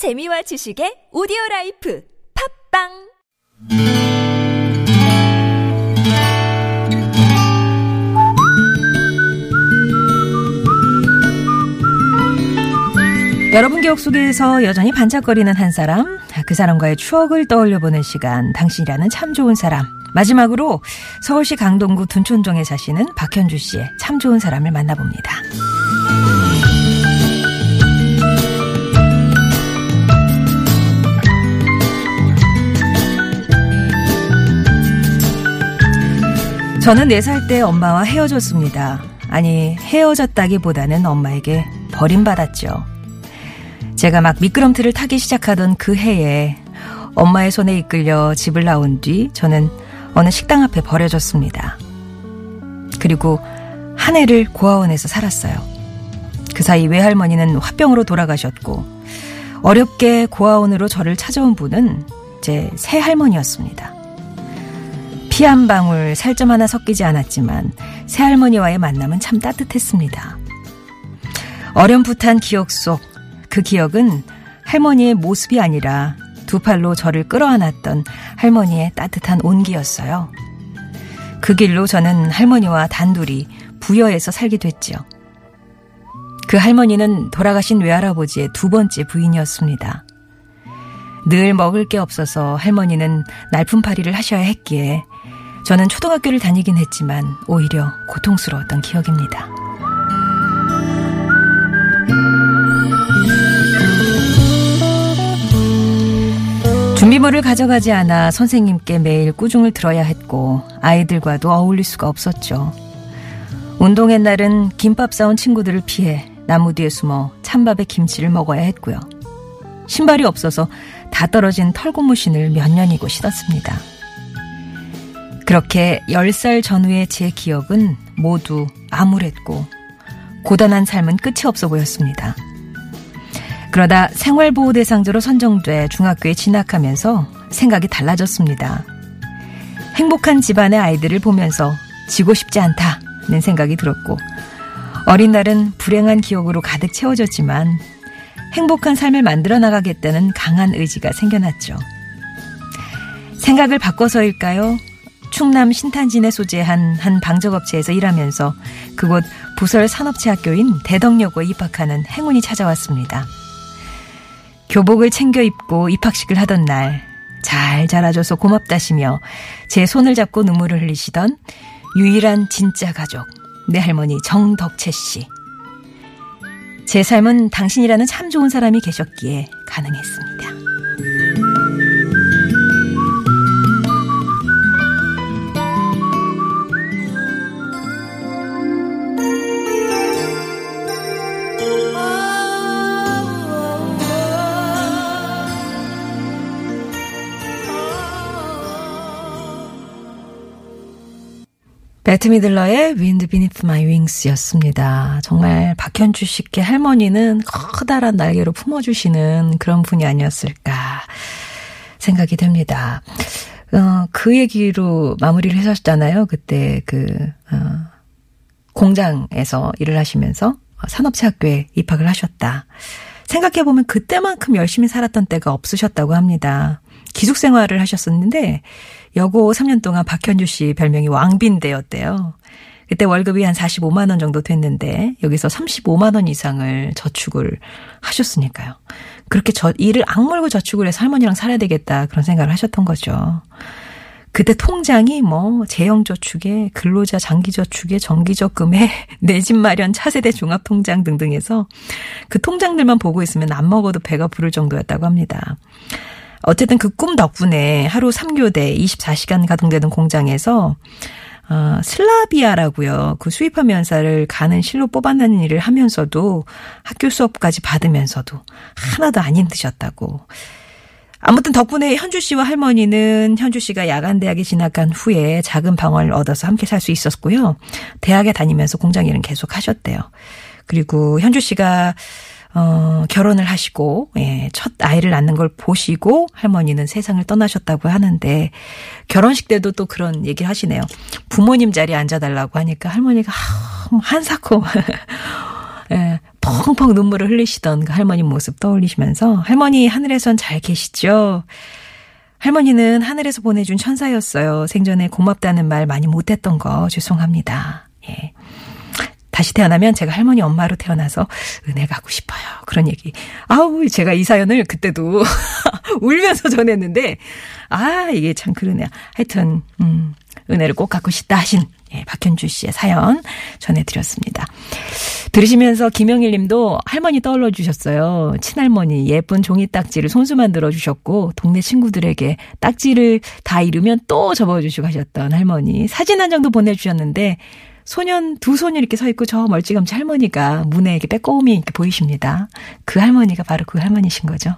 재미와 지식의 오디오 life 팟빵 여러분 기억 속에서 여전히 반짝거리는 한 사람, 그 사람과의 추억을 떠올려보는 시간, 당신이라는 참 좋은 사람. 마지막으로 서울시 강동구 둔촌동에 사시는 박현주 씨의 참 좋은 사람을 만나봅니다. 저는 4살 때 엄마와 헤어졌습니다. 아니, 헤어졌다기보다는 엄마에게 버림받았죠. 제가 막 미끄럼틀을 타기 시작하던 그 해에 엄마의 손에 이끌려 집을 나온 뒤 저는 어느 식당 앞에 버려졌습니다. 그리고 한 해를 고아원에서 살았어요. 그 사이 외할머니는 화병으로 돌아가셨고 어렵게 고아원으로 저를 찾아온 분은 제 새할머니였습니다. 피 한 방울 살점 하나 섞이지 않았지만 새할머니와의 만남은 참 따뜻했습니다. 어렴풋한 기억 속 그 기억은 할머니의 모습이 아니라 두 팔로 저를 끌어안았던 할머니의 따뜻한 온기였어요. 그 길로 저는 할머니와 단둘이 부여에서 살게 됐지요. 그 할머니는 돌아가신 외할아버지의 두 번째 부인이었습니다. 늘 먹을 게 없어서 할머니는 날품팔이를 하셔야 했기에 저는 초등학교를 다니긴 했지만 오히려 고통스러웠던 기억입니다. 준비물을 가져가지 않아 선생님께 매일 꾸중을 들어야 했고 아이들과도 어울릴 수가 없었죠. 운동의 날은 김밥 싸온 친구들을 피해 나무 뒤에 숨어 찬밥에 김치를 먹어야 했고요. 신발이 없어서 다 떨어진 털고무신을 몇 년이고 신었습니다. 그렇게 10살 전후의 제 기억은 모두 암울했고 고단한 삶은 끝이 없어 보였습니다. 그러다 생활보호 대상자로 선정돼 중학교에 진학하면서 생각이 달라졌습니다. 행복한 집안의 아이들을 보면서 지고 싶지 않다는 생각이 들었고 어린 날은 불행한 기억으로 가득 채워졌지만 행복한 삶을 만들어 나가겠다는 강한 의지가 생겨났죠. 생각을 바꿔서일까요? 충남 신탄진에 소재한 한 방적업체에서 일하면서 그곳 부설 산업체 학교인 대덕여고에 입학하는 행운이 찾아왔습니다. 교복을 챙겨 입고 입학식을 하던 날, 잘 자라줘서 고맙다시며 제 손을 잡고 눈물을 흘리시던 유일한 진짜 가족, 내 할머니 정덕채 씨. 제 삶은 당신이라는 참 좋은 사람이 계셨기에 가능했습니다. 배트 미들러의 Wind Beneath My Wings 였습니다. 정말 박현주 씨께 할머니는 커다란 날개로 품어주시는 그런 분이 아니었을까 생각이 됩니다. 어, 그 얘기로 마무리를 하셨잖아요. 그때 그, 어, 공장에서 일을 하시면서 산업체 학교에 입학을 하셨다. 생각해보면 그때만큼 열심히 살았던 때가 없으셨다고 합니다. 기숙 생활을 하셨었는데 여고 3년 동안 박현주 씨 별명이 왕빈대였대요. 그때 월급이 한 45만 원 정도 됐는데 여기서 35만 원 이상을 저축을 하셨으니까요. 그렇게 저 일을 악물고 저축을 해서 할머니랑 살아야 되겠다 그런 생각을 하셨던 거죠. 그때 통장이 뭐 재형 저축에 근로자 장기 저축에 정기 적금에 내 집 마련 차세대 종합 통장 등등 해서 그 통장들만 보고 있으면 안 먹어도 배가 부를 정도였다고 합니다. 어쨌든 그 꿈 덕분에 하루 3교대 24시간 가동되는 공장에서 어, 슬라비아라고요. 그 수입화 면사를 가는 실로 뽑아내는 일을 하면서도 학교 수업까지 받으면서도 하나도 안 힘드셨다고. 아무튼 덕분에 현주 씨와 할머니는 현주 씨가 야간 대학에 진학한 후에 작은 방을 얻어서 함께 살 수 있었고요. 대학에 다니면서 공장 일은 계속 하셨대요. 그리고 현주 씨가 어, 결혼을 하시고, 예, 첫 아이를 낳는 걸 보시고 할머니는 세상을 떠나셨다고 하는데, 결혼식 때도 또 그런 얘기를 하시네요. 부모님 자리에 앉아달라고 하니까 할머니가, 아, 한사코. 예, 펑펑 눈물을 흘리시던 그 할머니 모습 떠올리시면서 할머니 하늘에선 잘 계시죠? 할머니는 하늘에서 보내준 천사였어요. 생전에 고맙다는 말 많이 못했던 거 죄송합니다. 예. 다시 태어나면 제가 할머니 엄마로 태어나서 은혜 가고 싶어요. 그런 얘기. 아우, 제가 이 사연을 그때도 울면서 전했는데, 아, 이게 참 그러네요. 하여튼, 음, 은혜를 꼭 갖고 싶다 하신 예, 박현주 씨의 사연 전해드렸습니다. 들으시면서 김영일 님도 할머니 떠올려 주셨어요. 친할머니 예쁜 종이 딱지를 손수 만들어 주셨고 동네 친구들에게 딱지를 다 이루면 또 접어 주시고 하셨던 할머니 사진 한 장도 보내주셨는데 소년 두 손이 이렇게 서 있고 저 멀찌감치 할머니가 문에 이렇게 빼꼼히 이렇게 보이십니다. 그 할머니가 바로 그 할머니신 거죠.